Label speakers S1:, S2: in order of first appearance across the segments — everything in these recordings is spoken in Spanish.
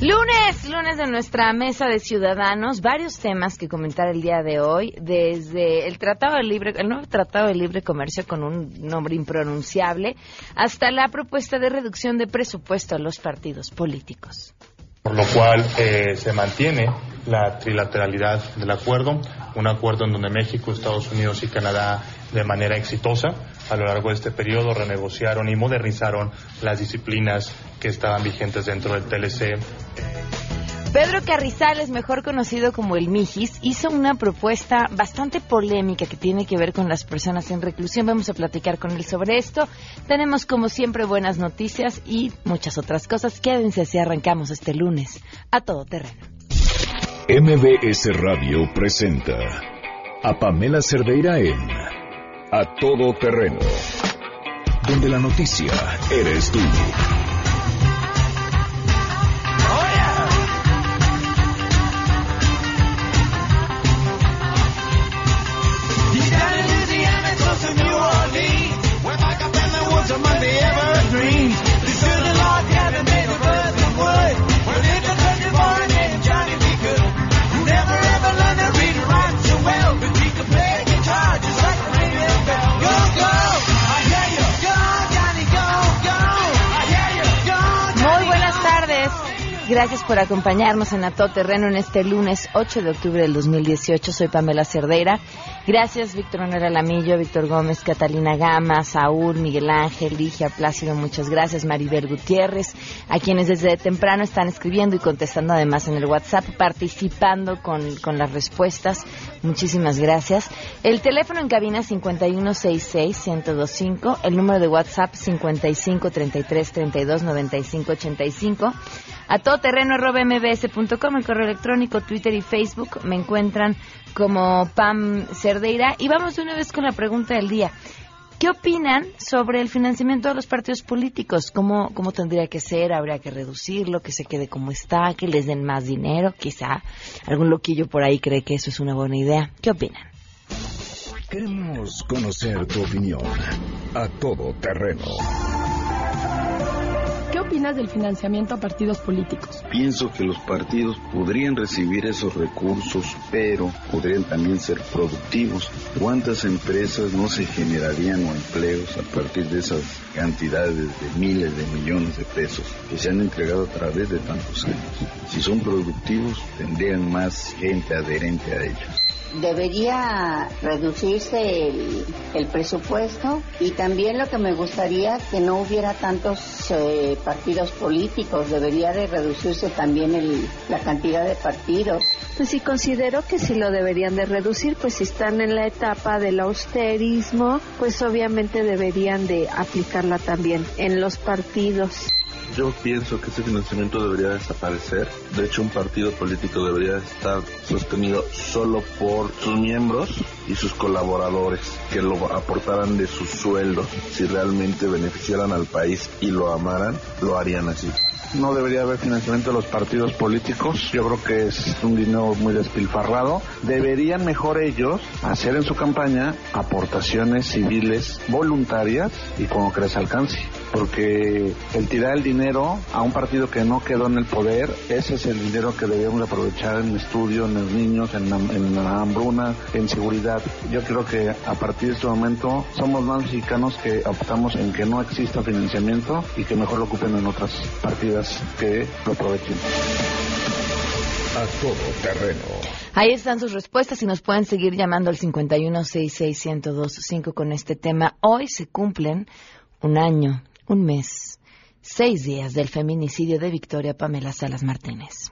S1: Lunes, lunes de nuestra mesa de ciudadanos, varios temas que comentar el día de hoy, desde el Tratado de Libre, el nuevo Tratado de Libre Comercio con un nombre impronunciable, hasta la propuesta de reducción de presupuesto a los partidos políticos.
S2: Por lo cual eh, se mantiene la trilateralidad del acuerdo, un acuerdo en donde México, Estados Unidos y Canadá de manera exitosa a lo largo de este periodo renegociaron y modernizaron las disciplinas que estaban vigentes dentro del TLC.
S1: Pedro Carrizales, mejor conocido como el Mijis, hizo una propuesta bastante polémica que tiene que ver con las personas en reclusión. Vamos a platicar con él sobre esto. Tenemos, como siempre, buenas noticias y muchas otras cosas. Quédense si arrancamos este lunes a todo terreno.
S3: MBS Radio presenta a Pamela Cerdeira en A Todo Terreno, donde la noticia eres tú.
S1: Gracias por acompañarnos en Ato Terreno en este lunes 8 de octubre del 2018. Soy Pamela Cerdeira. Gracias, Víctor Honor Alamillo, Víctor Gómez, Catalina Gama, Saúl, Miguel Ángel, Ligia Plácido, muchas gracias. Maribel Gutiérrez, a quienes desde temprano están escribiendo y contestando además en el WhatsApp, participando con, con las respuestas. Muchísimas gracias. El teléfono en cabina 5166-1025, el número de WhatsApp 5533329585 a todoterreno.mbs.com, el correo electrónico, Twitter y Facebook. Me encuentran como Pam Cerdeira. Y vamos una vez con la pregunta del día. ¿Qué opinan sobre el financiamiento de los partidos políticos? ¿Cómo, ¿Cómo tendría que ser? ¿Habría que reducirlo? ¿Que se quede como está? ¿Que les den más dinero? Quizá algún loquillo por ahí cree que eso es una buena idea. ¿Qué opinan?
S3: Queremos conocer tu opinión a todo terreno
S4: ¿Qué opinas del financiamiento a partidos políticos?
S5: Pienso que los partidos podrían recibir esos recursos, pero podrían también ser productivos. ¿Cuántas empresas no se generarían o empleos a partir de esas cantidades de miles de millones de pesos que se han entregado a través de tantos años? Si son productivos, tendrían más gente adherente a ellos
S6: debería reducirse el, presupuesto y también lo que me gustaría que no hubiera tantos eh, partidos políticos, debería de reducirse también el, la cantidad de partidos.
S7: Pues sí, considero que si lo deberían de reducir, pues si están en la etapa del austerismo, pues obviamente deberían de aplicarla también en los partidos.
S8: Yo pienso que ese financiamiento debería desaparecer. De hecho, un partido político debería estar sostenido solo por sus miembros y sus colaboradores que lo aportaran de sus sueldos. Si realmente beneficiaran al país y lo amaran, lo harían así
S9: no debería haber financiamiento de los partidos políticos. Yo creo que es un dinero muy despilfarrado. Deberían mejor ellos hacer en su campaña aportaciones civiles voluntarias y como que les alcance. Porque el tirar el dinero a un partido que no quedó en el poder, ese es el dinero que debemos aprovechar en estudio, en los niños, en la, en la hambruna, en seguridad. Yo creo que a partir de este momento somos más mexicanos que optamos en que no exista financiamiento y que mejor lo ocupen en otras partidas que lo aprovechen.
S3: A todo terreno.
S1: Ahí están sus respuestas y nos pueden seguir llamando al 5166125 con este tema. Hoy se cumplen un año, un mes, seis días del feminicidio de Victoria Pamela Salas Martínez.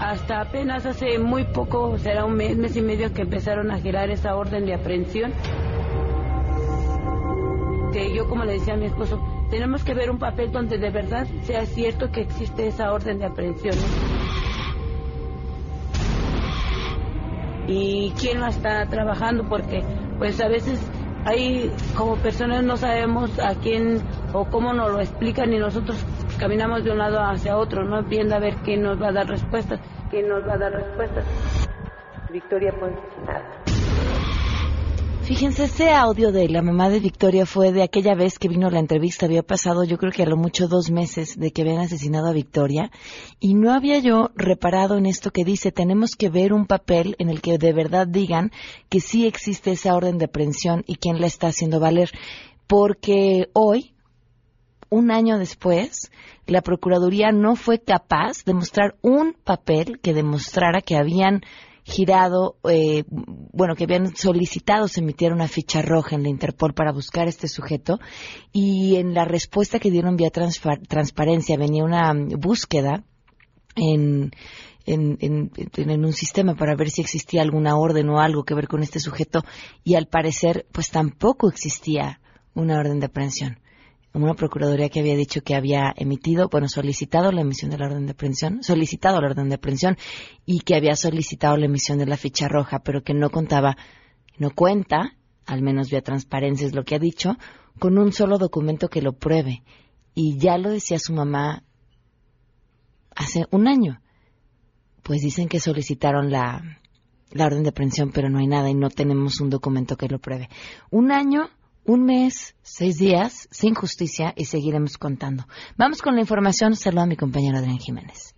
S10: Hasta apenas hace muy poco, será un mes, mes y medio que empezaron a girar esa orden de aprehensión que yo como le decía a mi esposo, tenemos que ver un papel donde de verdad sea cierto que existe esa orden de aprehensión. Y quién lo está trabajando, porque pues a veces hay como personas no sabemos a quién o cómo nos lo explican y nosotros caminamos de un lado hacia otro, no viendo a ver quién nos va a dar respuestas, quién nos va a dar respuestas. Victoria nada.
S1: Fíjense, ese audio de la mamá de Victoria fue de aquella vez que vino la entrevista. Había pasado, yo creo que a lo mucho dos meses de que habían asesinado a Victoria. Y no había yo reparado en esto que dice, tenemos que ver un papel en el que de verdad digan que sí existe esa orden de aprehensión y quién la está haciendo valer. Porque hoy, un año después, la Procuraduría no fue capaz de mostrar un papel que demostrara que habían girado, eh, bueno, que habían solicitado se emitiera una ficha roja en la Interpol para buscar este sujeto y en la respuesta que dieron vía transparencia venía una búsqueda en, en, en, en, un sistema para ver si existía alguna orden o algo que ver con este sujeto y al parecer pues tampoco existía una orden de aprehensión una procuraduría que había dicho que había emitido, bueno, solicitado la emisión de la orden de aprehensión, solicitado la orden de aprehensión y que había solicitado la emisión de la ficha roja, pero que no contaba, no cuenta, al menos vía transparencia es lo que ha dicho, con un solo documento que lo pruebe. Y ya lo decía su mamá hace un año. Pues dicen que solicitaron la, la orden de aprehensión, pero no hay nada y no tenemos un documento que lo pruebe. Un año un mes, seis días, sin justicia y seguiremos contando. Vamos con la información. Saludo a mi compañero Adrián Jiménez.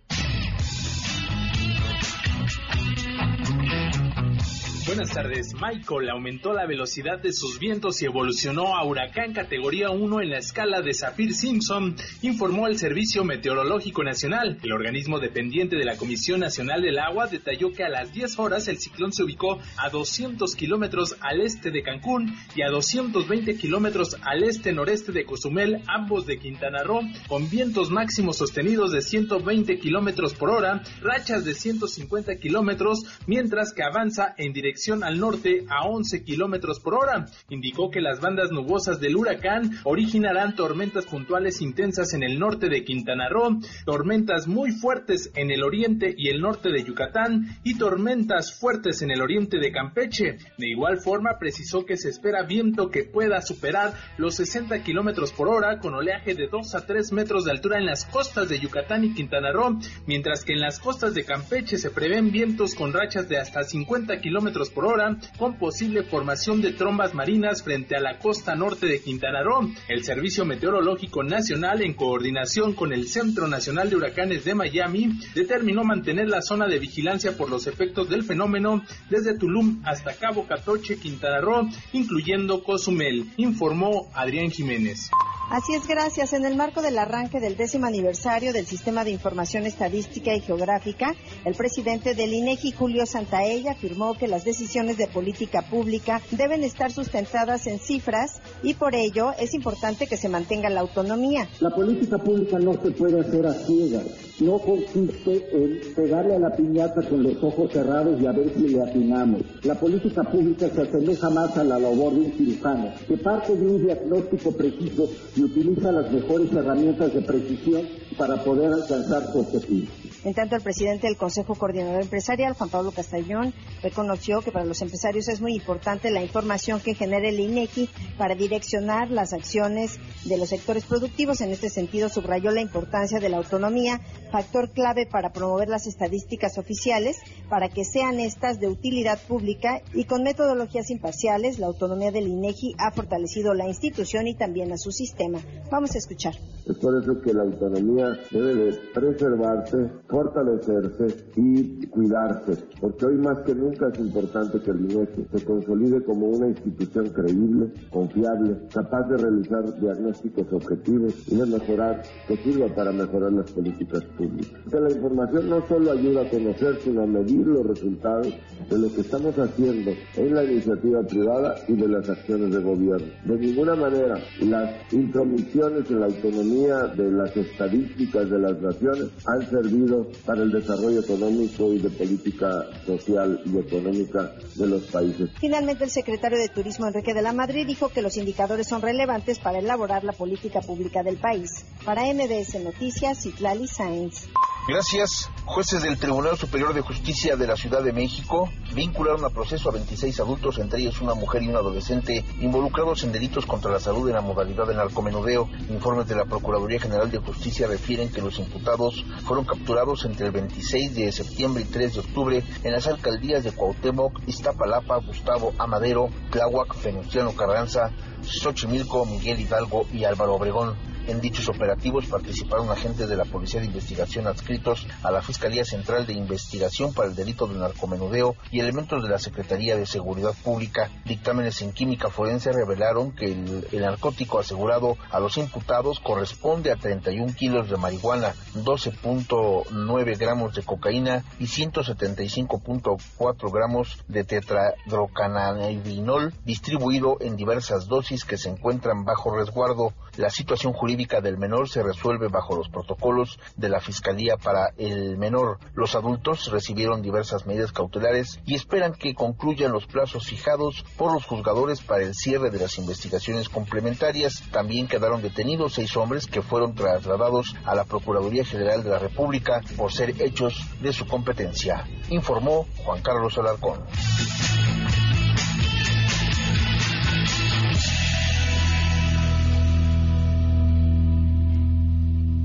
S11: Buenas tardes. Michael aumentó la velocidad de sus vientos y evolucionó a huracán categoría 1 en la escala de Saffir-Simpson, informó el Servicio Meteorológico Nacional. El organismo dependiente de la Comisión Nacional del Agua detalló que a las 10 horas el ciclón se ubicó a 200 kilómetros al este de Cancún y a 220 kilómetros al este-noreste de Cozumel, ambos de Quintana Roo, con vientos máximos sostenidos de 120 kilómetros por hora, rachas de 150 kilómetros, mientras que avanza en dirección al norte a 11 kilómetros por hora. Indicó que las bandas nubosas del huracán originarán tormentas puntuales intensas en el norte de Quintana Roo, tormentas muy fuertes en el oriente y el norte de Yucatán y tormentas fuertes en el oriente de Campeche. De igual forma, precisó que se espera viento que pueda superar los 60 kilómetros por hora con oleaje de 2 a 3 metros de altura en las costas de Yucatán y Quintana Roo, mientras que en las costas de Campeche se prevén vientos con rachas de hasta 50 kilómetros por hora, con posible formación de trombas marinas frente a la costa norte de Quintana Roo. El Servicio Meteorológico Nacional, en coordinación con el Centro Nacional de Huracanes de Miami, determinó mantener la zona de vigilancia por los efectos del fenómeno desde Tulum hasta Cabo Catoche, Quintana Roo, incluyendo Cozumel, informó Adrián Jiménez.
S12: Así es, gracias. En el marco del arranque del décimo aniversario del Sistema de Información Estadística y Geográfica, el presidente del INEGI, Julio Santaella, afirmó que las decisiones de política pública deben estar sustentadas en cifras y por ello es importante que se mantenga la autonomía.
S13: La política pública no se puede hacer a ciegas. No consiste en pegarle a la piñata con los ojos cerrados y a ver si le atinamos. La política pública se asemeja más a la labor de un cirujano, que parte de un diagnóstico preciso y utiliza las mejores herramientas de precisión para poder alcanzar su objetivo.
S12: En tanto, el presidente del Consejo Coordinador Empresarial, Juan Pablo Castellón, reconoció que para los empresarios es muy importante la información que genere el INEGI para direccionar las acciones de los sectores productivos. En este sentido, subrayó la importancia de la autonomía, factor clave para promover las estadísticas oficiales, para que sean estas de utilidad pública y con metodologías imparciales. La autonomía del INEGI ha fortalecido la institución y también a su sistema. Vamos a escuchar.
S13: Es por eso que la autonomía debe de preservarse fortalecerse y cuidarse, porque hoy más que nunca es importante que el INEGI se consolide como una institución creíble, confiable, capaz de realizar diagnósticos objetivos y de mejorar, que sirva para mejorar las políticas públicas. Que la información no solo ayuda a conocer, sino a medir los resultados de lo que estamos haciendo en la iniciativa privada y de las acciones de gobierno. De ninguna manera las intromisiones en la autonomía de las estadísticas de las naciones han servido para el desarrollo económico y de política social y económica de los países.
S12: Finalmente, el secretario de Turismo, Enrique de la Madrid, dijo que los indicadores son relevantes para elaborar la política pública del país. Para MBS Noticias, Citlali Sáenz.
S14: Gracias. Jueces del Tribunal Superior de Justicia de la Ciudad de México vincularon a proceso a 26 adultos, entre ellos una mujer y un adolescente, involucrados en delitos contra la salud en la modalidad de narcomenudeo. Informes de la Procuraduría General de Justicia refieren que los imputados fueron capturados entre el 26 de septiembre y 3 de octubre en las alcaldías de Cuauhtémoc, Iztapalapa, Gustavo Amadero, Tláhuac, Venustiano Carranza, Xochimilco, Miguel Hidalgo y Álvaro Obregón. En dichos operativos participaron agentes de la Policía de Investigación adscritos a la Fiscalía Central de Investigación para el Delito de Narcomenudeo y elementos de la Secretaría de Seguridad Pública. Dictámenes en química forense revelaron que el, el narcótico asegurado a los imputados corresponde a 31 kilos de marihuana, 12.9 gramos de cocaína y 175.4 gramos de tetradrocannabinol distribuido en diversas dosis que se encuentran bajo resguardo. La situación jurídica del menor se resuelve bajo los protocolos de la Fiscalía para el menor. Los adultos recibieron diversas medidas cautelares y esperan que concluyan los plazos fijados por los juzgadores para el cierre de las investigaciones complementarias. También quedaron detenidos seis hombres que fueron trasladados a la Procuraduría General de la República por ser hechos de su competencia, informó Juan Carlos Alarcón.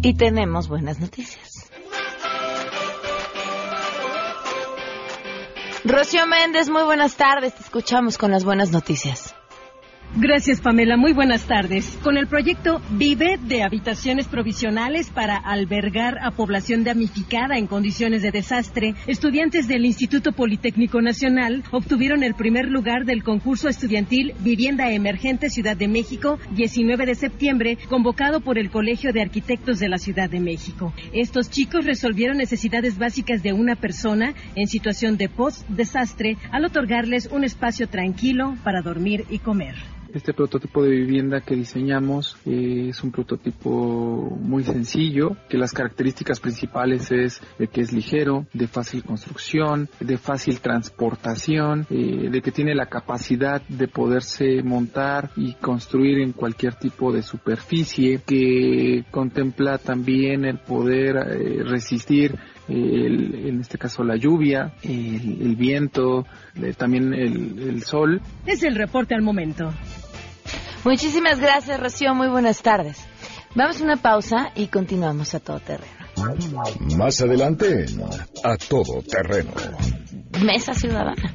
S1: Y tenemos buenas noticias. Rocío Méndez, muy buenas tardes. Te escuchamos con las buenas noticias.
S15: Gracias, Pamela. Muy buenas tardes. Con el proyecto Vive de habitaciones provisionales para albergar a población damnificada en condiciones de desastre, estudiantes del Instituto Politécnico Nacional obtuvieron el primer lugar del concurso estudiantil Vivienda Emergente Ciudad de México 19 de septiembre, convocado por el Colegio de Arquitectos de la Ciudad de México. Estos chicos resolvieron necesidades básicas de una persona en situación de post-desastre al otorgarles un espacio tranquilo para dormir y comer.
S16: Este prototipo de vivienda que diseñamos eh, es un prototipo muy sencillo, que las características principales es de que es ligero, de fácil construcción, de fácil transportación, eh, de que tiene la capacidad de poderse montar y construir en cualquier tipo de superficie, que contempla también el poder eh, resistir el, en este caso la lluvia, el, el viento, eh, también el, el sol.
S15: Es el reporte al momento.
S1: Muchísimas gracias, Rocío. Muy buenas tardes. Vamos a una pausa y continuamos a todo terreno.
S3: Más adelante, a todo terreno.
S1: Mesa Ciudadana.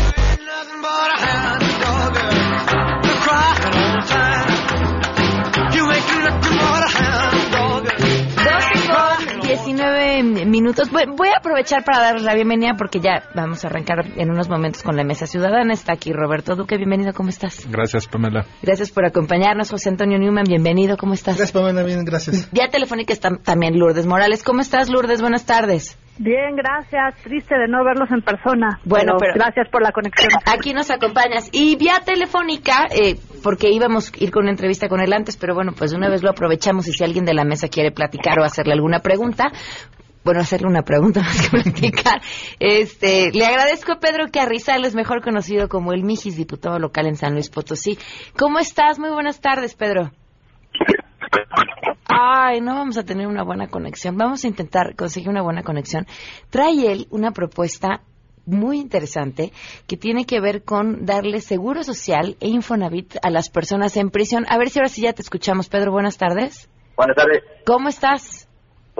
S1: Minutos. Voy, voy a aprovechar para darles la bienvenida porque ya vamos a arrancar en unos momentos con la Mesa Ciudadana. Está aquí Roberto Duque. Bienvenido, ¿cómo estás?
S17: Gracias, Pamela.
S1: Gracias por acompañarnos. José Antonio Newman, bienvenido, ¿cómo estás?
S18: Gracias, Pamela, bien, gracias.
S1: Ya telefónica está también Lourdes Morales. ¿Cómo estás, Lourdes? Buenas tardes.
S19: Bien, gracias. Triste de no verlos en persona.
S1: Bueno, pero,
S19: gracias por la conexión.
S1: Aquí nos acompañas. Y vía telefónica, eh, porque íbamos a ir con una entrevista con él antes, pero bueno, pues de una vez lo aprovechamos y si alguien de la mesa quiere platicar o hacerle alguna pregunta, bueno, hacerle una pregunta más que platicar. Este, le agradezco a Pedro Carrizales, mejor conocido como el Mijis, diputado local en San Luis Potosí. ¿Cómo estás? Muy buenas tardes, Pedro. Ay, no vamos a tener una buena conexión. Vamos a intentar conseguir una buena conexión. Trae él una propuesta muy interesante que tiene que ver con darle seguro social e Infonavit a las personas en prisión. A ver si ahora sí ya te escuchamos, Pedro. Buenas tardes.
S20: Buenas tardes.
S1: ¿Cómo estás?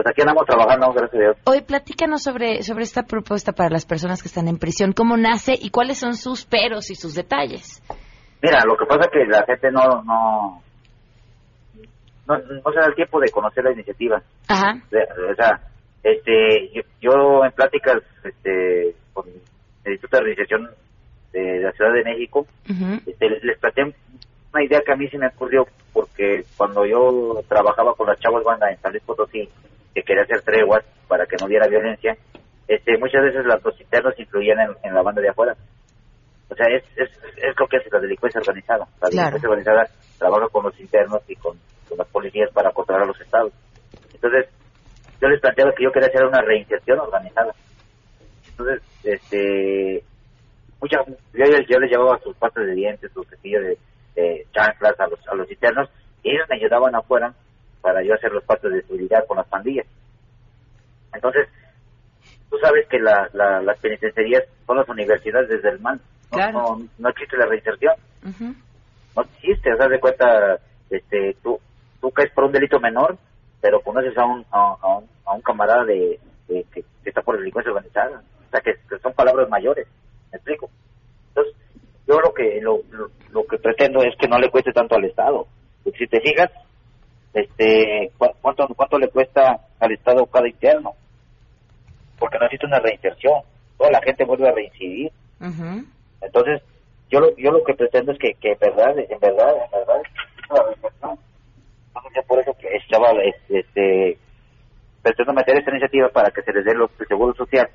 S20: Pues aquí andamos trabajando, gracias a Dios.
S1: Hoy platícanos sobre, sobre esta propuesta para las personas que están en prisión, cómo nace y cuáles son sus peros y sus detalles.
S20: Mira, lo que pasa es que la gente no, no, no, no se da el tiempo de conocer la iniciativa.
S1: Ajá.
S20: O sea, este, yo, yo en pláticas este, con el Instituto de Organización de, la Ciudad de México, este, les, les planteé una idea que a mí se me ocurrió porque cuando yo trabajaba con las chavos banda en San Luis Potosí, que quería hacer treguas para que no hubiera violencia, este, muchas veces los internos influían en, en la banda de afuera. O sea, es, es, es lo que es la delincuencia organizada. La delincuencia organizada trabaja con los internos y con, con las policías para controlar a los estados. Entonces, yo les planteaba que yo quería hacer una reinserción organizada. Entonces, este, mucha, yo, yo les llevaba sus pastas de dientes, sus cepillos de, de chanclas a los, a los internos y ellos me ayudaban afuera para yo hacer los pastos de seguridad con las pandillas. Entonces, tú sabes que la, la, las penitenciarías son las universidades desde el mal. No, no, existe la reinserción. No existe, o sea, de cuenta, este, tú, tú caes por un delito menor, pero conoces a un, a, un, a un camarada de, que, que, está por delincuencia organizada. O sea, que, son palabras mayores. ¿Me explico? Entonces, yo lo que lo, lo, que pretendo es que no le cueste tanto al Estado. Porque si te fijas, este, ¿cuánto, cuánto le cuesta al Estado cada interno? Porque no existe una reinserción. Toda la gente vuelve a reincidir. Entonces, yo lo, yo lo que pretendo es que, que en verdad, en verdad, en verdad, entonces por eso que estaba, este, pretendo meter esta iniciativa para que se les dé los, el Seguro Social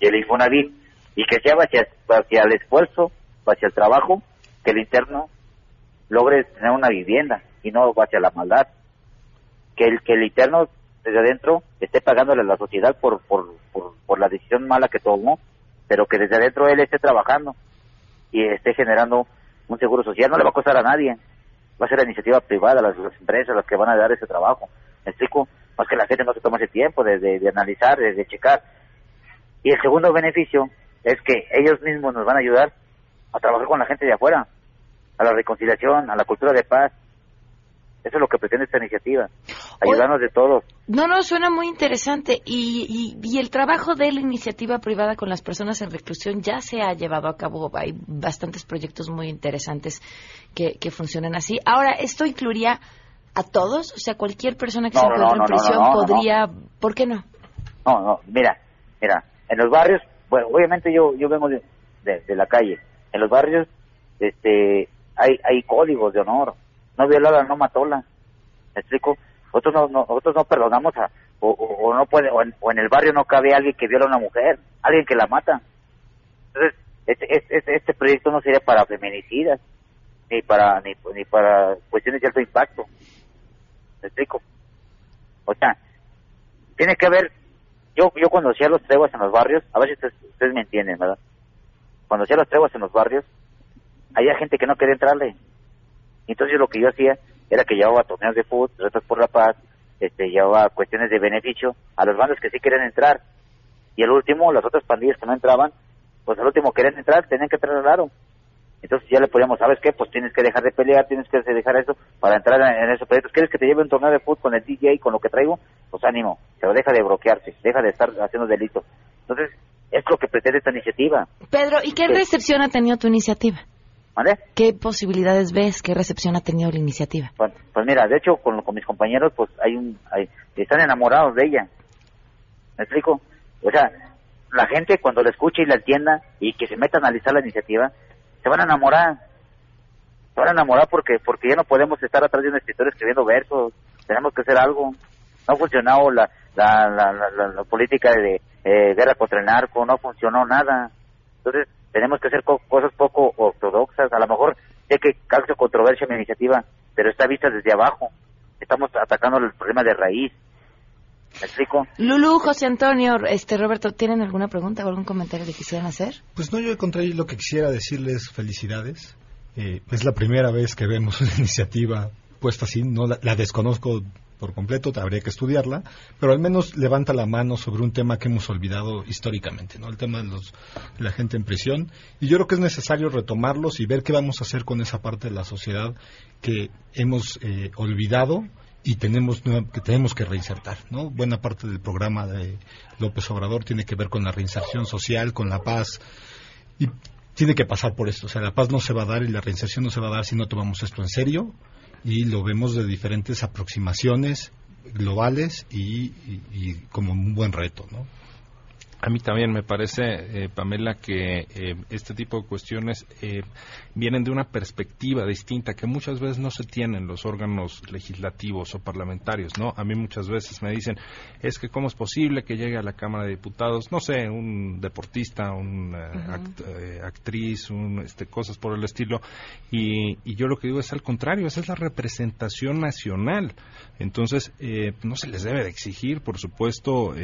S20: y el Infonavit y que sea hacia, hacia el esfuerzo, hacia el trabajo, que el interno logre tener una vivienda y no hacia la maldad. Que el, que el interno desde adentro esté pagándole a la sociedad por, por, por, por la decisión mala que tomó, pero que desde adentro él esté trabajando y esté generando un seguro social. No le va a costar a nadie. Va a ser la iniciativa privada, las, empresas las que van a dar ese trabajo. ¿Me explico? Más que la gente no se toma ese tiempo de, de, analizar, de, de, checar. Y el segundo beneficio es que ellos mismos nos van a ayudar a trabajar con la gente de afuera, a la reconciliación, a la cultura de paz, eso es lo que pretende esta iniciativa, ayudarnos de todos.
S1: No, no, suena muy interesante. Y, y, el trabajo de la iniciativa privada con las personas en reclusión ya se ha llevado a cabo. Hay bastantes proyectos muy interesantes que, que funcionan así. Ahora, ¿esto incluiría a todos? O sea, cualquier persona que se encuentre en prisión podría... ¿Por qué no?
S20: No, no, mira, mira, en los barrios, bueno, obviamente yo, yo vengo de, de, la calle. En los barrios este, hay, hay códigos de honor no violala, no matóla. ¿Me explico? Nosotros no, nosotros no perdonamos a, o, no puede, o en, el barrio no cabe alguien que viola a una mujer, alguien que la mata. Entonces, este, este, este proyecto no sería para feminicidas, ni para, ni, para cuestiones de alto impacto. ¿Me explico? O sea, tiene que haber, yo, yo cuando hacía los treguas en los barrios, a ver si ustedes, ustedes me entienden, ¿verdad? Cuando hacía los treguas en los barrios, había gente que no quería entrarle entonces lo que yo hacía era que llevaba torneos de fútbol, retos por la paz, este, llevaba cuestiones de beneficio a los bandos que sí querían entrar. Y el último, las otras pandillas que no entraban, pues al último querían entrar, tenían que aro. Entonces ya le podíamos, ¿sabes qué? Pues tienes que dejar de pelear, tienes que dejar eso para entrar en, esos proyectos. ¿Quieres que te lleve un torneo de fútbol con el DJ y con lo que traigo? Pues ánimo, pero deja de bloquearse, deja de estar haciendo delitos. Entonces, es lo que pretende esta iniciativa.
S1: Pedro, ¿y qué recepción ha tenido tu iniciativa?
S20: ¿Vale?
S1: ¿Qué posibilidades ves? ¿Qué recepción ha tenido la iniciativa?
S20: Pues, pues mira, de hecho, con, con, mis compañeros, pues hay un, hay, están enamorados de ella. ¿Me explico? O sea, la gente cuando la escucha y la entienda y que se meta a analizar la iniciativa, se van a enamorar. Se van a enamorar porque porque ya no podemos estar atrás de un escritor escribiendo versos. Tenemos que hacer algo. No ha funcionado la, la, la, la, política de eh, guerra contra el narco, no funcionó nada. Entonces, tenemos que hacer cosas poco ortodoxas. A lo mejor sé que causa controversia mi iniciativa, pero está vista desde abajo. Estamos atacando el problema de raíz. ¿Me explico?
S1: Lulu, José Antonio, este Roberto, ¿tienen alguna pregunta o algún comentario que quisieran hacer?
S17: Pues no, yo contra lo que quisiera decirles felicidades. Eh, es la primera vez que vemos una iniciativa puesta así, no la desconozco por completo, habría que estudiarla, pero al menos levanta la mano sobre un tema que hemos olvidado históricamente, ¿no? El tema de, los, la gente en prisión. Y yo creo que es necesario retomarlos y ver qué vamos a hacer con esa parte de la sociedad que hemos eh, olvidado y tenemos que tenemos que reinsertar, ¿no? Buena parte del programa de López Obrador tiene que ver con la reinserción social, con la paz y tiene que pasar por esto, o sea, la paz no se va a dar y la reinserción no se va a dar si no tomamos esto en serio y lo vemos de diferentes aproximaciones globales y, como un buen reto, ¿no?
S18: A mí también me parece, eh, Pamela, que eh, este tipo de cuestiones eh, vienen de una perspectiva distinta que muchas veces no se tiene en los órganos legislativos o parlamentarios, ¿no? A mí muchas veces me dicen, es que cómo es posible que llegue a la Cámara de Diputados, no sé, un deportista, una actriz, un, este, cosas por el estilo, y, y, yo lo que digo es al contrario, esa es la representación nacional. Entonces, no se les debe de exigir, por supuesto,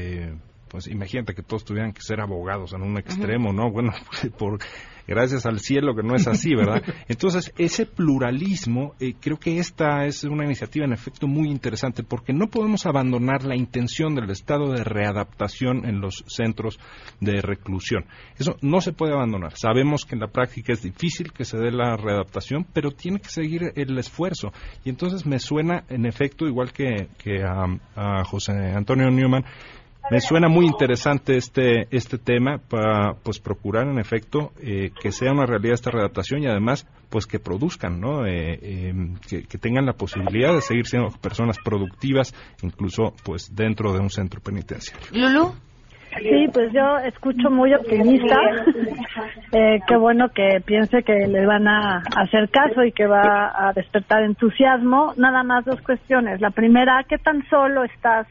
S18: pues imagínate que todos tuvieran que ser abogados en un extremo, ¿no? Bueno, por gracias al cielo que no es así, ¿verdad? Entonces, ese pluralismo, eh, creo que esta es una iniciativa en efecto muy interesante porque no podemos abandonar la intención del estado de readaptación en los centros de reclusión. Eso no se puede abandonar. Sabemos que en la práctica es difícil que se dé la readaptación, pero tiene que seguir el esfuerzo. Y entonces me suena, en efecto, igual que, que a, a José Antonio Newman, me suena muy interesante este, este tema para pues procurar en efecto eh, que sea una realidad esta redactación y además pues que produzcan, ¿no? Eh, em, que, tengan la posibilidad de seguir siendo personas productivas incluso pues dentro de un centro penitenciario.
S1: Lulu.
S19: Sí, pues yo escucho muy optimista. Eh, qué bueno que piense que le van a hacer caso y que va a despertar entusiasmo. Nada más dos cuestiones. La primera, ¿qué tan solo estás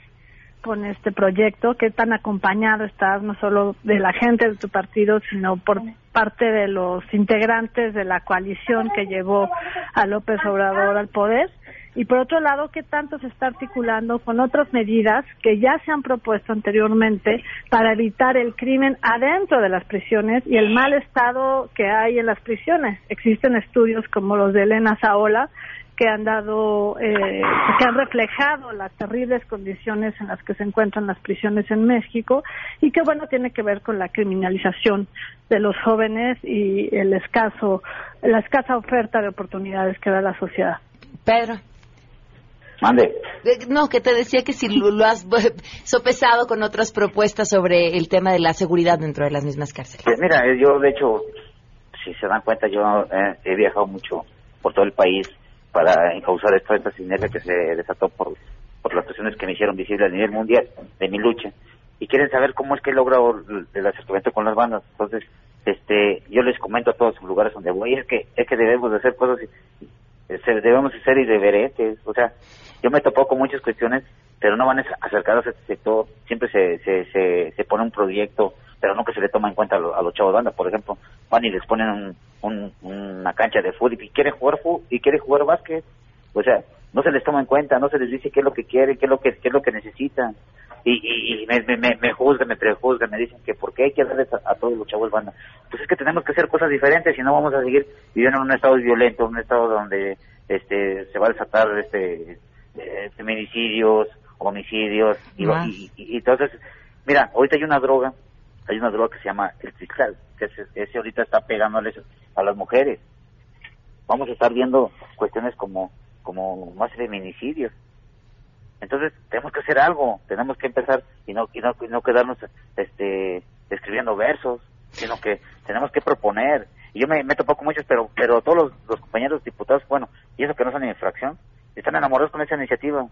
S19: con este proyecto, qué tan acompañado estás no solo de la gente de tu partido, sino por parte de los integrantes de la coalición que llevó a López Obrador al poder. Y por otro lado, qué tanto se está articulando con otras medidas que ya se han propuesto anteriormente para evitar el crimen adentro de las prisiones y el mal estado que hay en las prisiones. Existen estudios como los de Elena Saola que han dado, eh, que han reflejado las terribles condiciones en las que se encuentran las prisiones en México y que bueno tiene que ver con la criminalización de los jóvenes y el escaso, la escasa oferta de oportunidades que da la sociedad.
S1: Pedro.
S20: Mande.
S1: No, que te decía que si lo, has sopesado con otras propuestas sobre el tema de la seguridad dentro de las mismas cárceles.
S20: Pues mira, yo de hecho, si se dan cuenta, yo eh, he viajado mucho por todo el país para encauzar esta, sinergia que se desató por, por las cuestiones que me hicieron visible a nivel mundial de mi lucha. Y quieren saber cómo es que he logrado el acercamiento con las bandas. Entonces este yo les comento a todos los lugares donde voy es que es que debemos de hacer cosas debemos ser irreverentes. O sea yo me topo con muchas cuestiones pero no van acercados a este sector. Siempre se, se, se, se pone un proyecto pero no que se le toma en cuenta a, los chavos de banda. Por ejemplo, van y les ponen un, una cancha de fútbol y quieren jugar fútbol y quieren jugar básquet. O sea, no se les toma en cuenta, no se les dice qué es lo que quieren, qué es lo que, qué es lo que necesitan. Y, y, me, me, me, juzgan, me prejuzgan, me dicen que por qué hay que darles a, todos los chavos banda. Pues es que tenemos que hacer cosas diferentes, si no vamos a seguir viviendo en un estado violento, un estado donde este se va a desatar este eh, feminicidios, homicidios, y, y, entonces, mira, ahorita hay una droga hay una droga que se llama el cristal, que ese, ahorita está pegándoles a las mujeres. Vamos a estar viendo cuestiones como, como más feminicidios. Entonces tenemos que hacer algo, tenemos que empezar y no, y no, no quedarnos este, escribiendo versos, sino que tenemos que proponer. Y yo me, me topo con muchos, pero, pero todos los, compañeros diputados, bueno, y eso que no son infracción, están enamorados con esa iniciativa,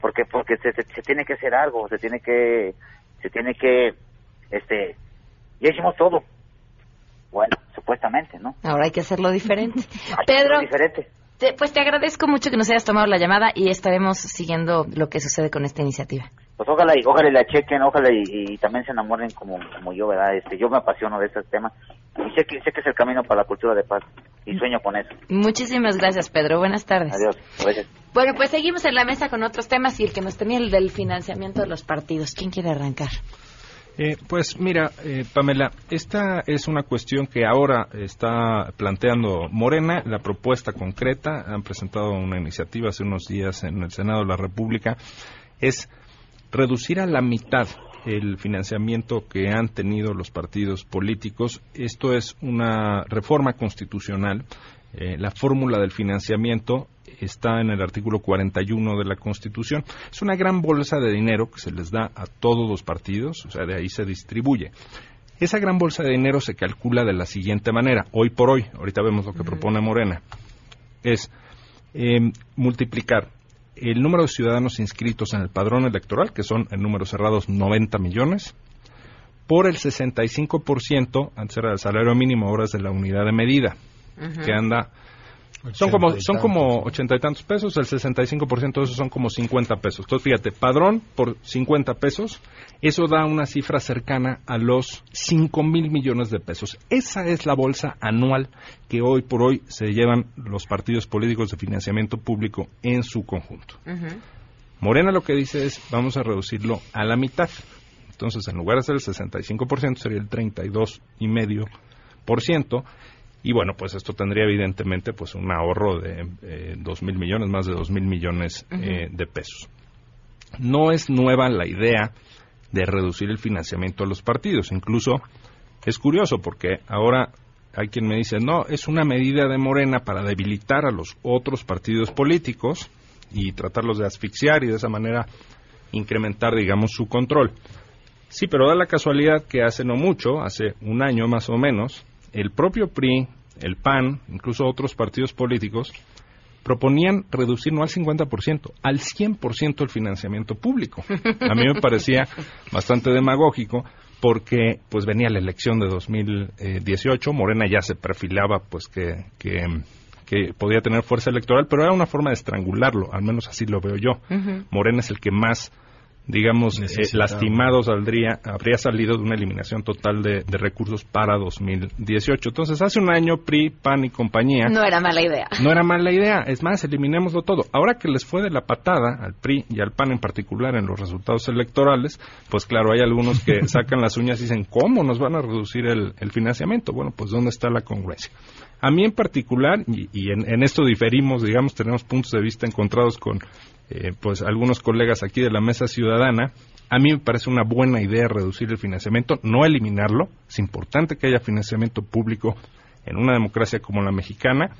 S20: porque porque se, se tiene que hacer algo, se tiene que se tiene que este, ya hicimos todo. Bueno, supuestamente, ¿no?
S1: Ahora hay que hacerlo diferente. Pedro, diferente. pues te agradezco mucho que nos hayas tomado la llamada y estaremos siguiendo lo que sucede con esta iniciativa.
S20: Pues ojalá y ojalá la chequen, ojalá y, también se enamoren como, como yo, ¿verdad? Este, yo me apasiono de estos temas y sé que, sé que es el camino para la cultura de paz y sueño con eso.
S1: Muchísimas gracias, Pedro. Buenas tardes.
S20: Adiós.
S1: Bueno, pues seguimos en la mesa con otros temas y el que nos tenía el del financiamiento de los partidos. ¿Quién quiere arrancar?
S18: Eh, pues mira, eh, Pamela, esta es una cuestión que ahora está planteando Morena, la propuesta concreta, han presentado una iniciativa hace unos días en el Senado de la República, es reducir a la mitad el financiamiento que han tenido los partidos políticos. Esto es una reforma constitucional. Eh, la fórmula del financiamiento está en el artículo 41 de la Constitución. Es una gran bolsa de dinero que se les da a todos los partidos, o sea, de ahí se distribuye. Esa gran bolsa de dinero se calcula de la siguiente manera, hoy por hoy, ahorita vemos lo que propone Morena, es em, multiplicar el número de ciudadanos inscritos en el padrón electoral, que son en números cerrados 90 millones, por el 65%, antes era el salario mínimo, ahora es de la unidad de medida, que anda son como, son como ochenta y tantos pesos, el 65% de esos son como 50 pesos. Entonces, fíjate, padrón por 50 pesos, eso da una cifra cercana a los 5 mil millones de pesos. Esa es la bolsa anual que hoy por hoy se llevan los partidos políticos de financiamiento público en su conjunto. Morena lo que dice es, vamos a reducirlo a la mitad. Entonces, en lugar de ser el 65%, sería el 32,5%. Y bueno, pues esto tendría evidentemente pues un ahorro de eh, dos mil millones, más de dos mil millones eh, de pesos. No es nueva la idea de reducir el financiamiento a los partidos. Incluso es curioso porque ahora hay quien me dice, no, es una medida de Morena para debilitar a los otros partidos políticos y tratarlos de asfixiar y de esa manera incrementar, digamos, su control. Sí, pero da la casualidad que hace no mucho, hace un año más o menos, el propio PRI, el PAN, incluso otros partidos políticos, proponían reducir no al 50%, al 100% el financiamiento público. A mí me parecía bastante demagógico porque pues venía la elección de 2018, Morena ya se perfilaba pues que, que, podía tener fuerza electoral, pero era una forma de estrangularlo, al menos así lo veo yo. Morena es el que más digamos, eh, lastimados saldría, habría salido de una eliminación total de, recursos para 2018. Entonces, hace un año, PRI, PAN y compañía.
S1: No era mala idea.
S18: No era mala idea. Es más, eliminémoslo todo. Ahora que les fue de la patada al PRI y al PAN en particular en los resultados electorales, pues claro, hay algunos que sacan las uñas y dicen, ¿cómo nos van a reducir el, financiamiento? Bueno, pues ¿dónde está la congruencia? A mí en particular, y, en, en, esto diferimos, digamos, tenemos puntos de vista encontrados con eh, pues algunos colegas aquí de la mesa ciudadana, a mí me parece una buena idea reducir el financiamiento, no eliminarlo. Es importante que haya financiamiento público en una democracia como la mexicana.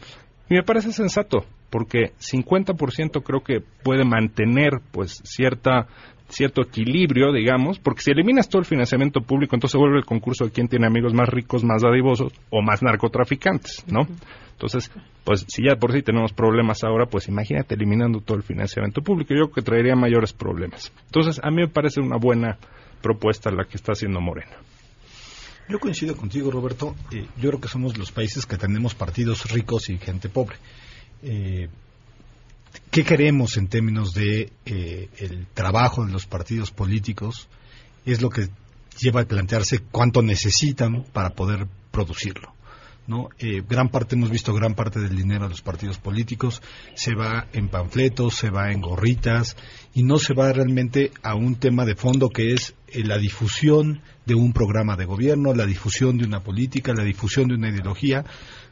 S18: Y me parece sensato, porque 50% creo que puede mantener pues cierta cierto equilibrio, digamos, porque si eliminas todo el financiamiento público, entonces vuelve el concurso de quién tiene amigos más ricos, más dadivosos o más narcotraficantes, ¿no? Entonces, pues si ya por sí tenemos problemas ahora, pues imagínate eliminando todo el financiamiento público, yo creo que traería mayores problemas. Entonces, a mí me parece una buena propuesta la que está haciendo Morena.
S17: Yo coincido contigo, Roberto. Eh, yo creo que somos los países que tenemos partidos ricos y gente pobre. Eh, ¿Qué queremos en términos de eh, el trabajo de los partidos políticos? Es lo que lleva a plantearse cuánto necesitan para poder producirlo. ¿no? Eh, gran parte, hemos visto gran parte del dinero de los partidos políticos, se va en panfletos, se va en gorritas y no se va realmente a un tema de fondo que es eh, la difusión de un programa de gobierno, la difusión de una política, la difusión de una ideología.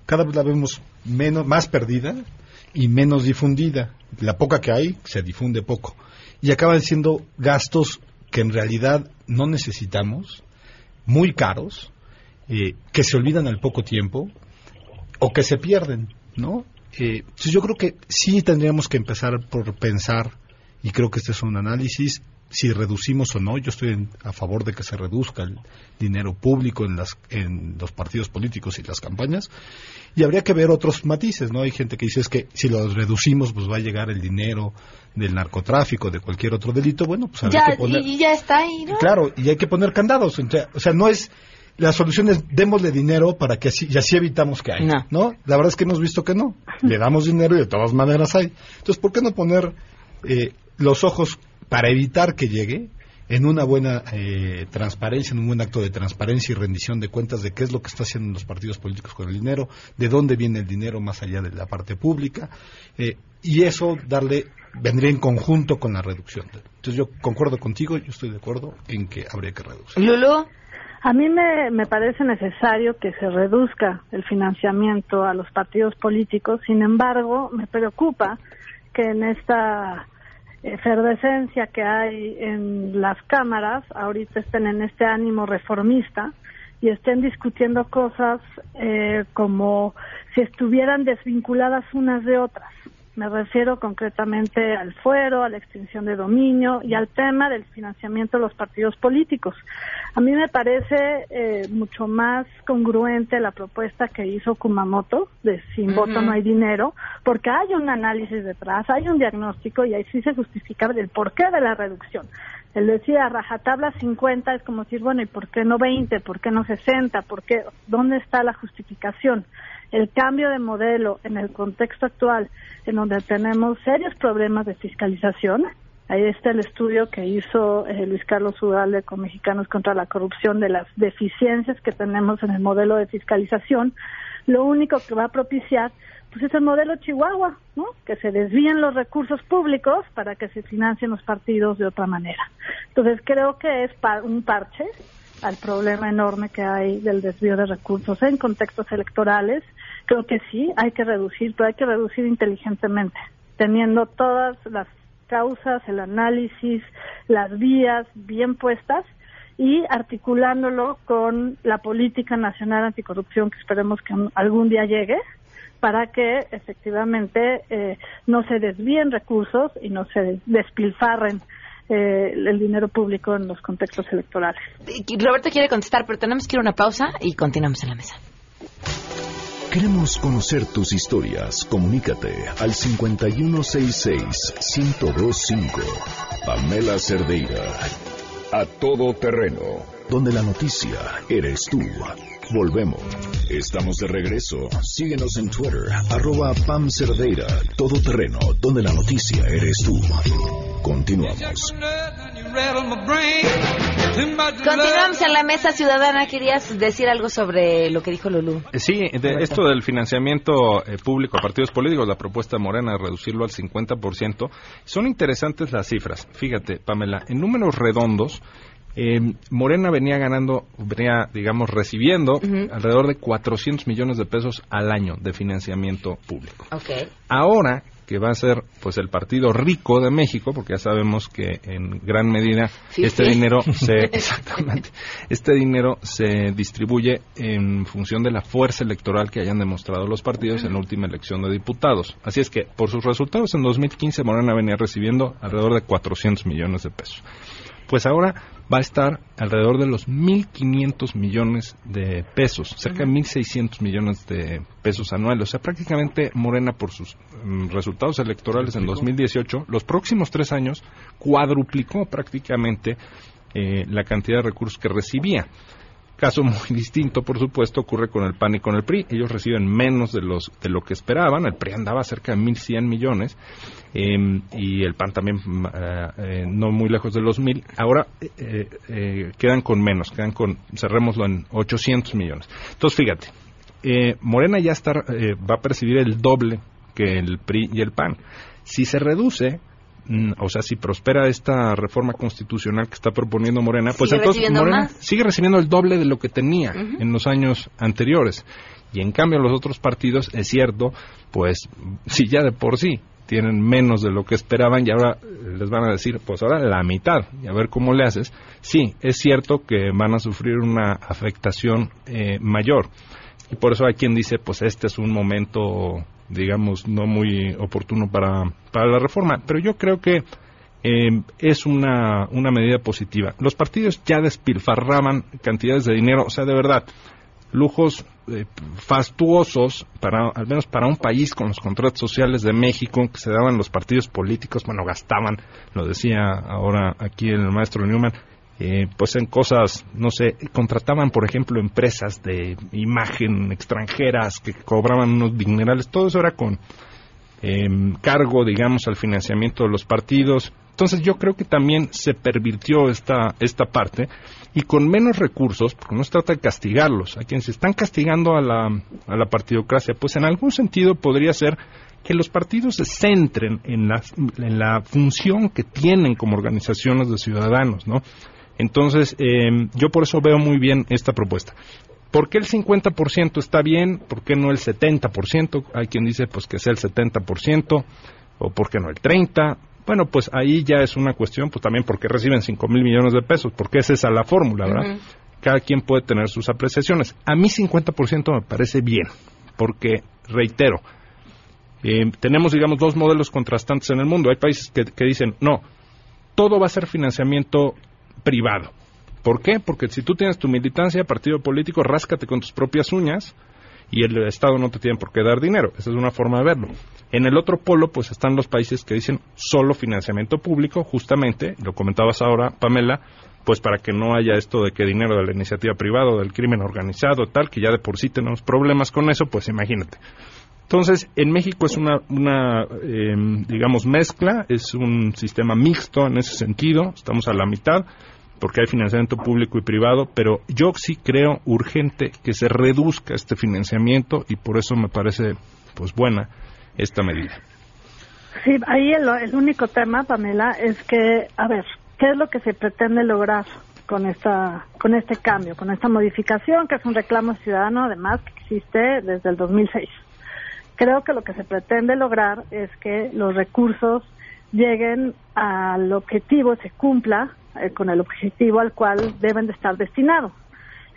S17: Cada vez la vemos menos, más perdida y menos difundida. La poca que hay se difunde poco. Y acaban siendo gastos que en realidad no necesitamos, muy caros, eh, que se olvidan al poco tiempo o que se pierden, ¿no? Eh, entonces yo creo que sí tendríamos que empezar por pensar, y creo que este es un análisis, si reducimos o no. Yo estoy a favor de que se reduzca el dinero público en, las, en los partidos políticos y las campañas. Y habría que ver otros matices, ¿no? Hay gente que dice es que si lo reducimos, pues va a llegar el dinero del narcotráfico, de cualquier otro delito. Bueno, pues habría
S1: ya,
S17: que poner...
S1: Y ya está ahí, ¿no?
S17: Claro, y hay que poner candados. O sea, no es la solución es démosle dinero para que así, y así evitamos que haya. No. La verdad es que hemos visto que no. Le damos dinero y de todas maneras hay. Entonces, ¿por qué no poner eh, los ojos para evitar que llegue en una buena eh, transparencia, en un buen acto de transparencia y rendición de cuentas de qué es lo que está haciendo los partidos políticos con el dinero, de dónde viene el dinero más allá de la parte pública, eh, y eso darle vendría en conjunto con la reducción. Entonces yo concuerdo contigo, yo estoy de acuerdo en que habría que reducir.
S1: Lulu.
S19: A mí me, me parece necesario que se reduzca el financiamiento a los partidos políticos, sin embargo, me preocupa que en esta efervescencia que hay en las cámaras, ahorita estén en este ánimo reformista y estén discutiendo cosas eh, como si estuvieran desvinculadas unas de otras. Me refiero concretamente al fuero, a la extinción de dominio y al tema del financiamiento de los partidos políticos. A mí me parece eh, mucho más congruente la propuesta que hizo Kumamoto de sin voto no hay dinero, porque hay un análisis detrás, hay un diagnóstico y ahí sí se justifica el porqué de la reducción. El decir a rajatabla 50 es como decir, bueno, ¿y por qué no 20? ¿Por qué no 60? ¿Por qué? ¿Dónde está la justificación? El cambio de modelo en el contexto actual, en donde tenemos serios problemas de fiscalización, Ahí está el estudio que hizo eh, Luis Carlos Udalde con Mexicanos contra la Corrupción de las deficiencias que tenemos en el modelo de fiscalización. Lo único que va a propiciar pues es el modelo Chihuahua, ¿no? Que se desvíen los recursos públicos para que se financien los partidos de otra manera. Entonces creo que es un parche al problema enorme que hay del desvío de recursos en contextos electorales. Creo que sí, hay que reducir, pero hay que reducir inteligentemente, teniendo todas las causas, el análisis, las vías bien puestas y articulándolo con la política nacional anticorrupción que esperemos que algún día llegue para que efectivamente eh, no se desvíen recursos y no se despilfarren eh, el dinero público en los contextos electorales.
S1: Roberto quiere contestar, pero tenemos que ir a una pausa y continuamos en la mesa.
S3: Queremos conocer tus historias. Comunícate al 5166-1025. Pamela Cerdeira. A todo terreno. Donde la noticia eres tú. Volvemos. Estamos de regreso. Síguenos en Twitter, arroba Pam Cerdeira, todo terreno, donde la noticia eres tú. Continuamos.
S1: Continuamos en la mesa ciudadana. ¿Querías decir algo sobre lo que dijo Lulú?
S18: Eh, sí, de esto del financiamiento eh, público a partidos políticos, la propuesta Morena de reducirlo al 50%, son interesantes las cifras. Fíjate, Pamela, en números redondos, eh, Morena venía ganando, venía, digamos, recibiendo alrededor de 400 millones de pesos al año de financiamiento público. Ahora que va a ser pues el partido rico de México, porque ya sabemos que en gran medida este dinero se exactamente este dinero se distribuye en función de la fuerza electoral que hayan demostrado los partidos en la última elección de diputados. Así es que por sus resultados en 2015 Morena venía recibiendo alrededor de 400 millones de pesos pues ahora va a estar alrededor de los 1.500 millones de pesos, cerca de 1.600 millones de pesos anuales. O sea, prácticamente Morena, por sus mm, resultados electorales en 2018, los próximos tres años cuadruplicó prácticamente eh, la cantidad de recursos que recibía. Caso muy distinto, por supuesto, ocurre con el PAN y con el PRI. Ellos reciben menos de, los, de lo que esperaban. El PRI andaba cerca de 1.100 millones em, y el PAN también eh, eh, no muy lejos de los 1.000. Ahora eh, quedan con menos, quedan con, cerrémoslo en 800 millones. Entonces, fíjate, Morena ya está, va a percibir el doble que el PRI y el PAN. Si se reduce, Mm, o sea, si prospera esta reforma constitucional que está proponiendo Morena, pues entonces Morena sigue recibiendo el doble de lo que tenía en los años anteriores. Y en cambio los otros partidos, es cierto, pues si ya de por sí tienen menos de lo que esperaban y ahora les van a decir, pues ahora la mitad, y a ver cómo le haces. Sí, es cierto que van a sufrir una afectación eh, mayor. Y por eso hay quien dice, pues este es un momento digamos, no muy oportuno para, para la reforma. Pero yo creo que eh, es una, una medida positiva. Los partidos ya despilfarraban cantidades de dinero, o sea, de verdad, lujos eh, fastuosos, para, al menos para un país con los contratos sociales de México que se daban los partidos políticos, bueno, gastaban, lo decía ahora aquí el maestro Newman, eh, pues en cosas, no sé, contrataban, por ejemplo, empresas de imagen extranjeras que cobraban unos dinerales, todo eso era con em, cargo, digamos, al financiamiento de los partidos. Entonces yo creo que también se pervirtió esta, esta parte y con menos recursos, porque no se trata de castigarlos, a quienes se están castigando a la, a la partidocracia, pues en algún sentido podría ser que los partidos se centren en la, en la función que tienen como organizaciones de ciudadanos, ¿no? Entonces, eh, yo por eso veo muy bien esta propuesta. ¿Por qué el 50% está bien? ¿Por qué no el 70%? Hay quien dice pues que sea el 70% o por qué no el 30%. Bueno, pues ahí ya es una cuestión, pues también porque reciben 5 mil millones de pesos, porque es esa la fórmula, ¿verdad? Cada quien puede tener sus apreciaciones. A mí 50% me parece bien, porque, reitero, eh, tenemos, digamos, dos modelos contrastantes en el mundo. Hay países que, que dicen, no, todo va a ser financiamiento privado. ¿Por qué? Porque si tú tienes tu militancia, partido político, ráscate con tus propias uñas y el Estado no te tiene por qué dar dinero. Esa es una forma de verlo. En el otro polo, pues están los países que dicen solo financiamiento público, justamente, lo comentabas ahora, Pamela, pues para que no haya esto de que dinero de la iniciativa privada o del crimen organizado, tal, que ya de por sí tenemos problemas con eso, pues imagínate. Entonces, en México es una, una em, digamos, mezcla, es un sistema mixto en ese sentido, estamos a la mitad, porque hay financiamiento público y privado, pero yo sí creo urgente que se reduzca este financiamiento y por eso me parece, pues, buena esta medida.
S19: Sí, ahí el, el único tema, Pamela, es que, a ver, ¿qué es lo que se pretende lograr con esta con este cambio, con esta modificación, que es un reclamo ciudadano, además, que existe desde el 2006? Creo que lo que se pretende lograr es que los recursos lleguen al objetivo, se cumpla eh, con el objetivo al cual deben de estar destinados.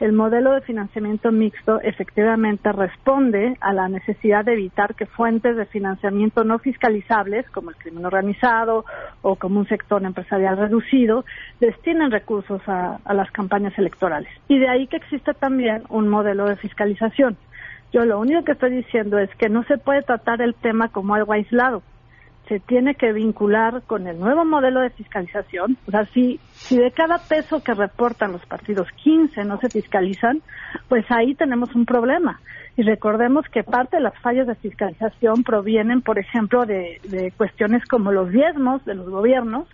S19: El modelo de financiamiento mixto efectivamente responde a la necesidad de evitar que fuentes de financiamiento no fiscalizables, como el crimen organizado o como un sector empresarial reducido, destinen recursos a, a las campañas electorales. Y de ahí que existe también un modelo de fiscalización. Yo lo único que estoy diciendo es que no se puede tratar el tema como algo aislado. Se tiene que vincular con el nuevo modelo de fiscalización. O sea, si, si de cada peso que reportan los partidos 15 no se fiscalizan, pues ahí tenemos un problema. Y recordemos que parte de las fallas de fiscalización provienen, por ejemplo, de, de cuestiones como los diezmos de los gobiernos,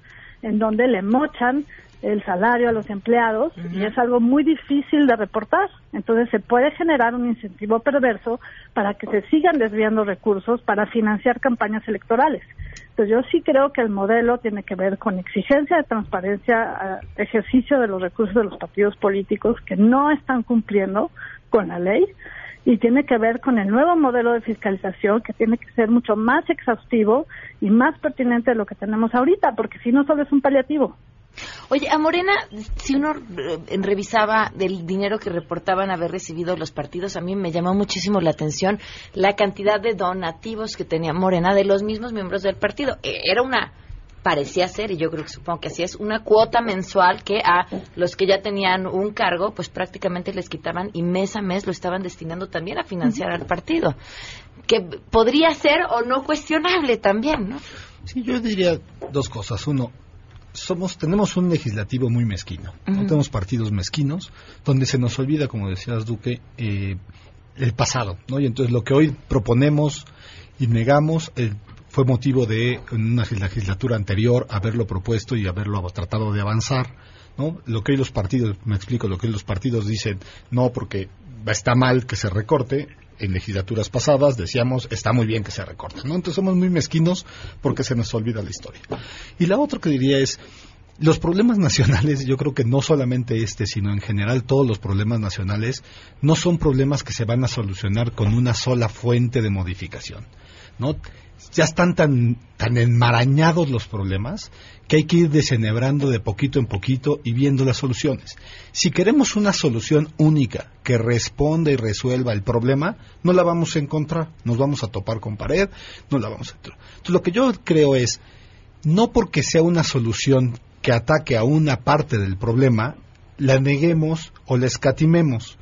S19: en donde le mochan el salario a los empleados y es algo muy difícil de reportar. Entonces se puede generar un incentivo perverso para que se sigan desviando recursos para financiar campañas electorales. Entonces yo sí creo que el modelo tiene que ver con exigencia de transparencia, ejercicio de los recursos de los partidos políticos que no están cumpliendo con la ley y tiene que ver con el nuevo modelo de fiscalización que tiene que ser mucho más exhaustivo y más pertinente de lo que tenemos ahorita, porque si no solo es un paliativo.
S1: Oye, a Morena, si uno revisaba del dinero que reportaban haber recibido los partidos, a mí me llamó muchísimo la atención la cantidad de donativos que tenía Morena de los mismos miembros del partido. E, era una parecía ser, y yo creo que supongo que así es, una cuota mensual que a los que ya tenían un cargo, pues prácticamente les quitaban y mes a mes lo estaban destinando también a financiar al partido. Que podría ser o no cuestionable también, ¿no?
S17: Sí, yo diría dos cosas. Uno, somos tenemos un legislativo muy mezquino. ¿no? Tenemos partidos mezquinos donde se nos olvida, como decías Duque, eh, el pasado, ¿no? Y entonces lo que hoy proponemos y negamos eh, fue motivo de en una legislatura anterior haberlo propuesto y haberlo tratado de avanzar, ¿no? Lo que hoy los partidos, me explico, lo que hoy los partidos dicen, no porque está mal que se recorte, en legislaturas pasadas decíamos está muy bien que se recorte, ¿no? Entonces somos muy mezquinos porque se nos olvida la historia. Y la otra que diría es los problemas nacionales, yo creo que no solamente este, sino en general todos los problemas nacionales, no son problemas que se van a solucionar con una sola fuente de modificación. ¿no? Ya están tan, tan enmarañados los problemas que hay que ir desenebrando de poquito en poquito y viendo las soluciones. Si queremos una solución única que responda y resuelva el problema, no la vamos a encontrar, nos vamos a topar con pared, no la vamos a encontrar. Entonces lo que yo creo es, no porque sea una solución que ataque a una parte del problema, la neguemos o la escatimemos.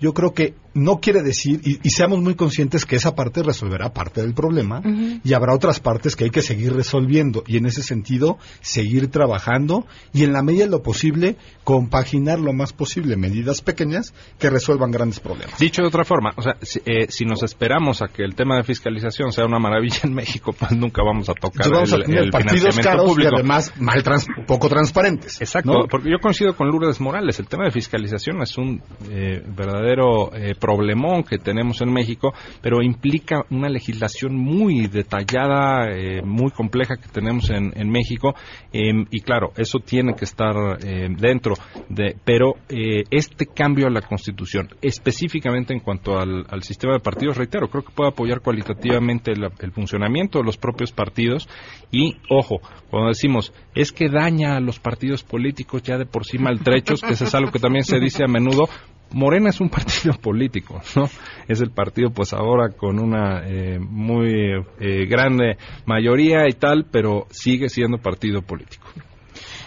S17: Yo creo que no quiere decir, y, seamos muy conscientes que esa parte resolverá parte del problema y habrá otras partes que hay que seguir resolviendo y en ese sentido seguir trabajando y en la medida de lo posible compaginar lo más posible medidas pequeñas que resuelvan grandes problemas.
S18: Dicho de otra forma, o sea, si, eh, nos esperamos a que el tema de fiscalización sea una maravilla en México, pues nunca vamos a tocar el,
S17: partidos caros y además mal poco transparentes.
S18: Exacto, porque yo coincido con Lourdes Morales, el tema de fiscalización es un eh, verdadero eh, problemón que tenemos en México, pero implica una legislación muy detallada, eh, muy compleja que tenemos en, México, em, y claro, eso tiene que estar eh, dentro de, pero eh, este cambio a la Constitución, específicamente en cuanto al, sistema de partidos, reitero, creo que puede apoyar cualitativamente el funcionamiento de los propios partidos y, ojo, cuando decimos es que daña a los partidos políticos ya de por sí maltrechos, que eso es algo que también se dice a menudo, Morena es un partido político, ¿no? Es el partido, pues ahora con una eh, muy eh, grande mayoría y tal, pero sigue siendo partido político.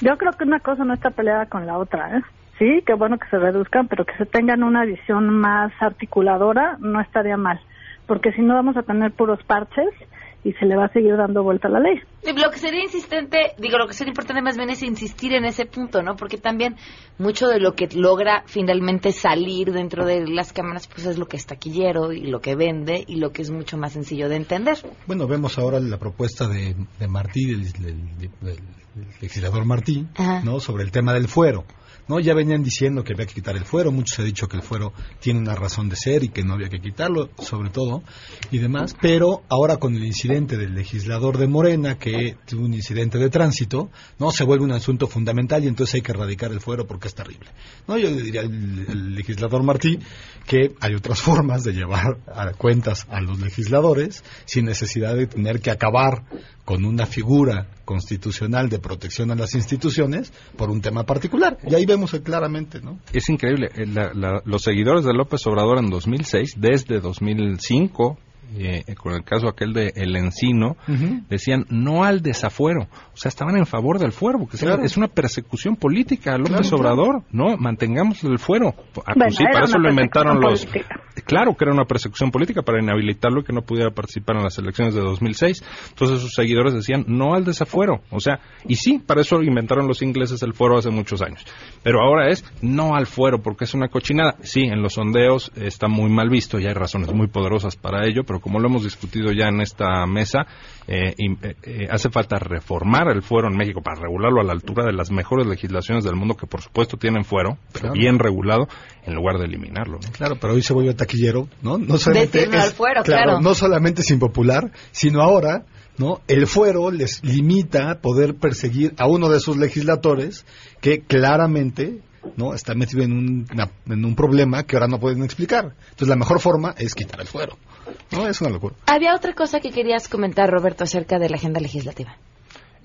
S19: Yo creo que una cosa no está peleada con la otra, ¿eh? sí, qué bueno que se reduzcan, pero que se tengan una visión más articuladora no estaría mal, porque si no vamos a tener puros parches y se le va a seguir dando vuelta a la ley.
S1: Lo que sería insistente, digo, lo que sería importante más bien es insistir en ese punto, ¿no? Porque también mucho de lo que logra finalmente salir dentro de las cámaras, pues es lo que es taquillero y lo que vende y lo que es mucho más sencillo de entender.
S17: Bueno, vemos ahora la propuesta de, de Martí, del, legislador Martí,
S1: Ajá.
S17: ¿no? Sobre el tema del fuero. ¿No? Ya venían diciendo que había que quitar el fuero, muchos han dicho que el fuero tiene una razón de ser y que no había que quitarlo, sobre todo, y demás, pero ahora con el incidente del legislador de Morena, que tuvo un incidente de tránsito, ¿no? Se vuelve un asunto fundamental y entonces hay que erradicar el fuero porque es terrible. ¿no? Yo le diría al, al legislador Martí que hay otras formas de llevar a cuentas a los legisladores sin necesidad de tener que acabar con una figura constitucional de protección a las instituciones por un tema particular. Y ahí vemos claramente, ¿no?
S18: Es increíble. eh, la- la- los seguidores de López Obrador en 2006, desde 2005, eh, con el caso aquel de El Encino, decían no al desafuero. O sea, estaban en favor del fuero, porque es una-
S17: Claro.
S18: es una persecución política a López
S17: Claro, claro.
S18: Obrador. No, mantengamos el fuero. Ah,
S19: Bueno,
S18: pues sí, para eso lo inventaron los...
S19: política.
S18: Claro que era una persecución política para inhabilitarlo y que no pudiera participar en las elecciones de 2006. Entonces sus seguidores decían no al desafuero. O sea, y sí, para eso inventaron los ingleses el fuero hace muchos años. Pero ahora es no al fuero porque es una cochinada. Sí, en los sondeos está muy mal visto y hay razones muy poderosas para ello, pero como lo hemos discutido ya en esta mesa, eh, eh, eh, hace falta reformar el fuero en México para regularlo a la altura de las mejores legislaciones del mundo que por supuesto tienen fuero, pero
S17: Claro.
S18: bien regulado, en lugar de eliminarlo. ¿no?
S17: Claro, pero hoy se vuelve taquillero, ¿no? No solamente es,
S1: al fuero, claro.
S17: no solamente es impopular, sino ahora, ¿no? El fuero les limita poder perseguir a uno de sus legisladores que claramente no está metido en un, una- en un problema que ahora no pueden explicar. Entonces la mejor forma es quitar el fuero. No, es una locura.
S1: Había otra cosa que querías comentar, Roberto, acerca de la agenda legislativa.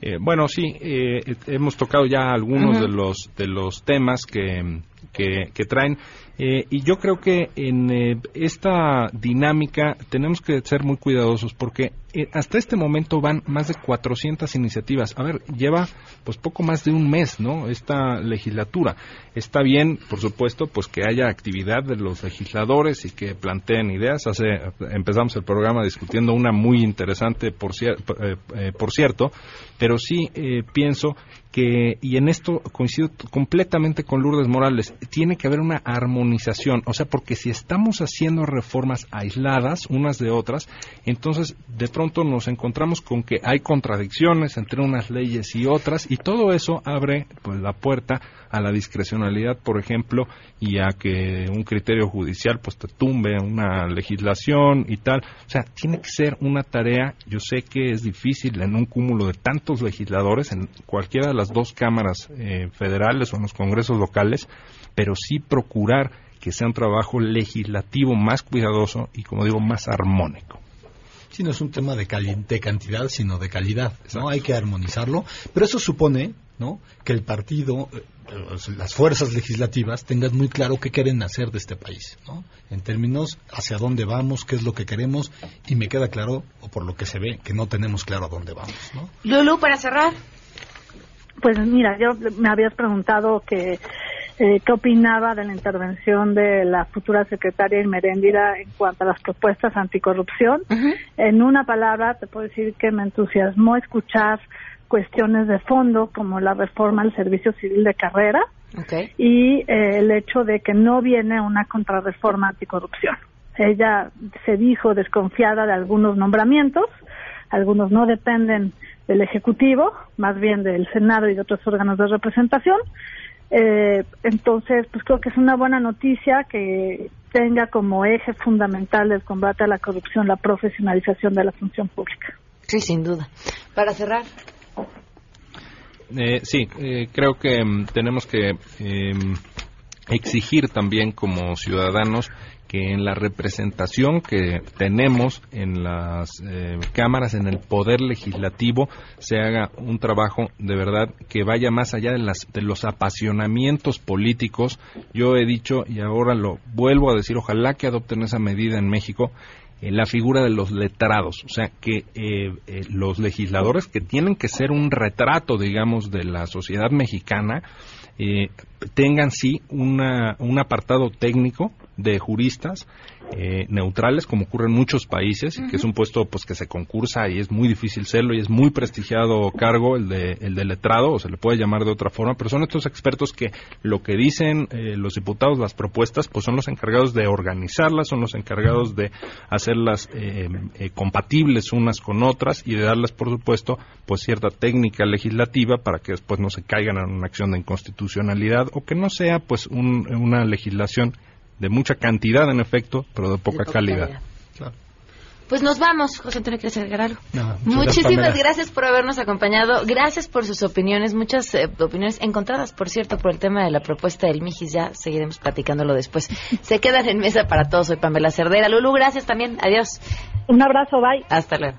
S18: Eh, bueno, sí, eh, hemos tocado ya algunos de los de los temas que, que, que traen eh, y yo creo que en eh, esta dinámica tenemos que ser muy cuidadosos porque eh, hasta este momento van más de 400 iniciativas. A ver, lleva pues poco más de un mes, ¿no? Esta legislatura. Está bien, por supuesto, pues que haya actividad de los legisladores y que planteen ideas. Hace empezamos el programa discutiendo una muy interesante, por, cier- eh, eh, por cierto, pero sí pienso que, y en esto coincido completamente con Lourdes Morales, tiene que haber una armonización, o sea, porque si estamos haciendo reformas aisladas unas de otras, entonces de pronto nos encontramos con que hay contradicciones entre unas leyes y otras, y todo eso abre pues la puerta a la discrecionalidad, por ejemplo, y a que un criterio judicial pues te tumbe una legislación y tal. O sea, tiene que ser una tarea, yo sé que es difícil en un cúmulo de tantos legisladores en cualquiera de las dos cámaras eh, federales o en los congresos locales, pero sí procurar que sea un trabajo legislativo más cuidadoso y, como digo, más armónico.
S17: Sí, no es un tema de, cali- de cantidad, sino de calidad. ¿no? Hay que armonizarlo. Pero eso supone ¿no? que el partido, eh, las fuerzas legislativas, tengan muy claro qué quieren hacer de este país. ¿no? En términos hacia dónde vamos, qué es lo que queremos. Y me queda claro, o por lo que se ve, que no tenemos claro a dónde vamos. ¿no?
S1: Lulu, para cerrar.
S19: Pues mira, yo me habías preguntado que eh, qué opinaba de la intervención de la futura secretaria Irmeréndira en cuanto a las propuestas anticorrupción. En una palabra, te puedo decir que me entusiasmó escuchar cuestiones de fondo como la reforma al servicio civil de carrera y eh, el hecho de que no viene una contrarreforma anticorrupción. Ella se dijo desconfiada de algunos nombramientos, algunos no dependen del Ejecutivo, más bien del Senado y de otros órganos de representación. Eh, entonces, pues creo que es una buena noticia que tenga como eje fundamental del combate a la corrupción la profesionalización de la función pública.
S1: Sí, sin duda. Para cerrar.
S18: Eh, sí, eh, creo que mm, tenemos que eh, exigir también como ciudadanos que en la representación que tenemos en las eh, cámaras, en el poder legislativo, se haga un trabajo de verdad que vaya más allá de, las, de los apasionamientos políticos. Yo he dicho y ahora lo vuelvo a decir, ojalá que adopten esa medida en México, eh, la figura de los letrados, o sea, que eh, eh, los legisladores que tienen que ser un retrato, digamos, de la sociedad mexicana, eh, tengan sí una, un apartado técnico de juristas eh, neutrales, como ocurre en muchos países, que es un puesto pues que se concursa y es muy difícil serlo y es muy prestigiado cargo el de, el de letrado, o se le puede llamar de otra forma, pero son estos expertos que lo que dicen eh, los diputados, las propuestas, pues son los encargados de organizarlas, son los encargados de hacerlas eh, compatibles unas con otras y de darles, por supuesto, pues cierta técnica legislativa para que después no se caigan en una acción de inconstitucionalidad o que no sea pues una legislación de mucha cantidad en efecto, pero de poca, calidad.
S1: Pues nos vamos, José Antonio, ¿quieres agregar algo? Muchísimas gracias, por habernos acompañado. Gracias por sus opiniones, muchas eh, opiniones encontradas, por cierto, por el tema de la propuesta del Mijis. Ya seguiremos platicándolo después. Se quedan en mesa para todos. Soy Pamela Cerdera. Lulu, gracias también. Adiós.
S19: Un abrazo, bye.
S1: Hasta luego.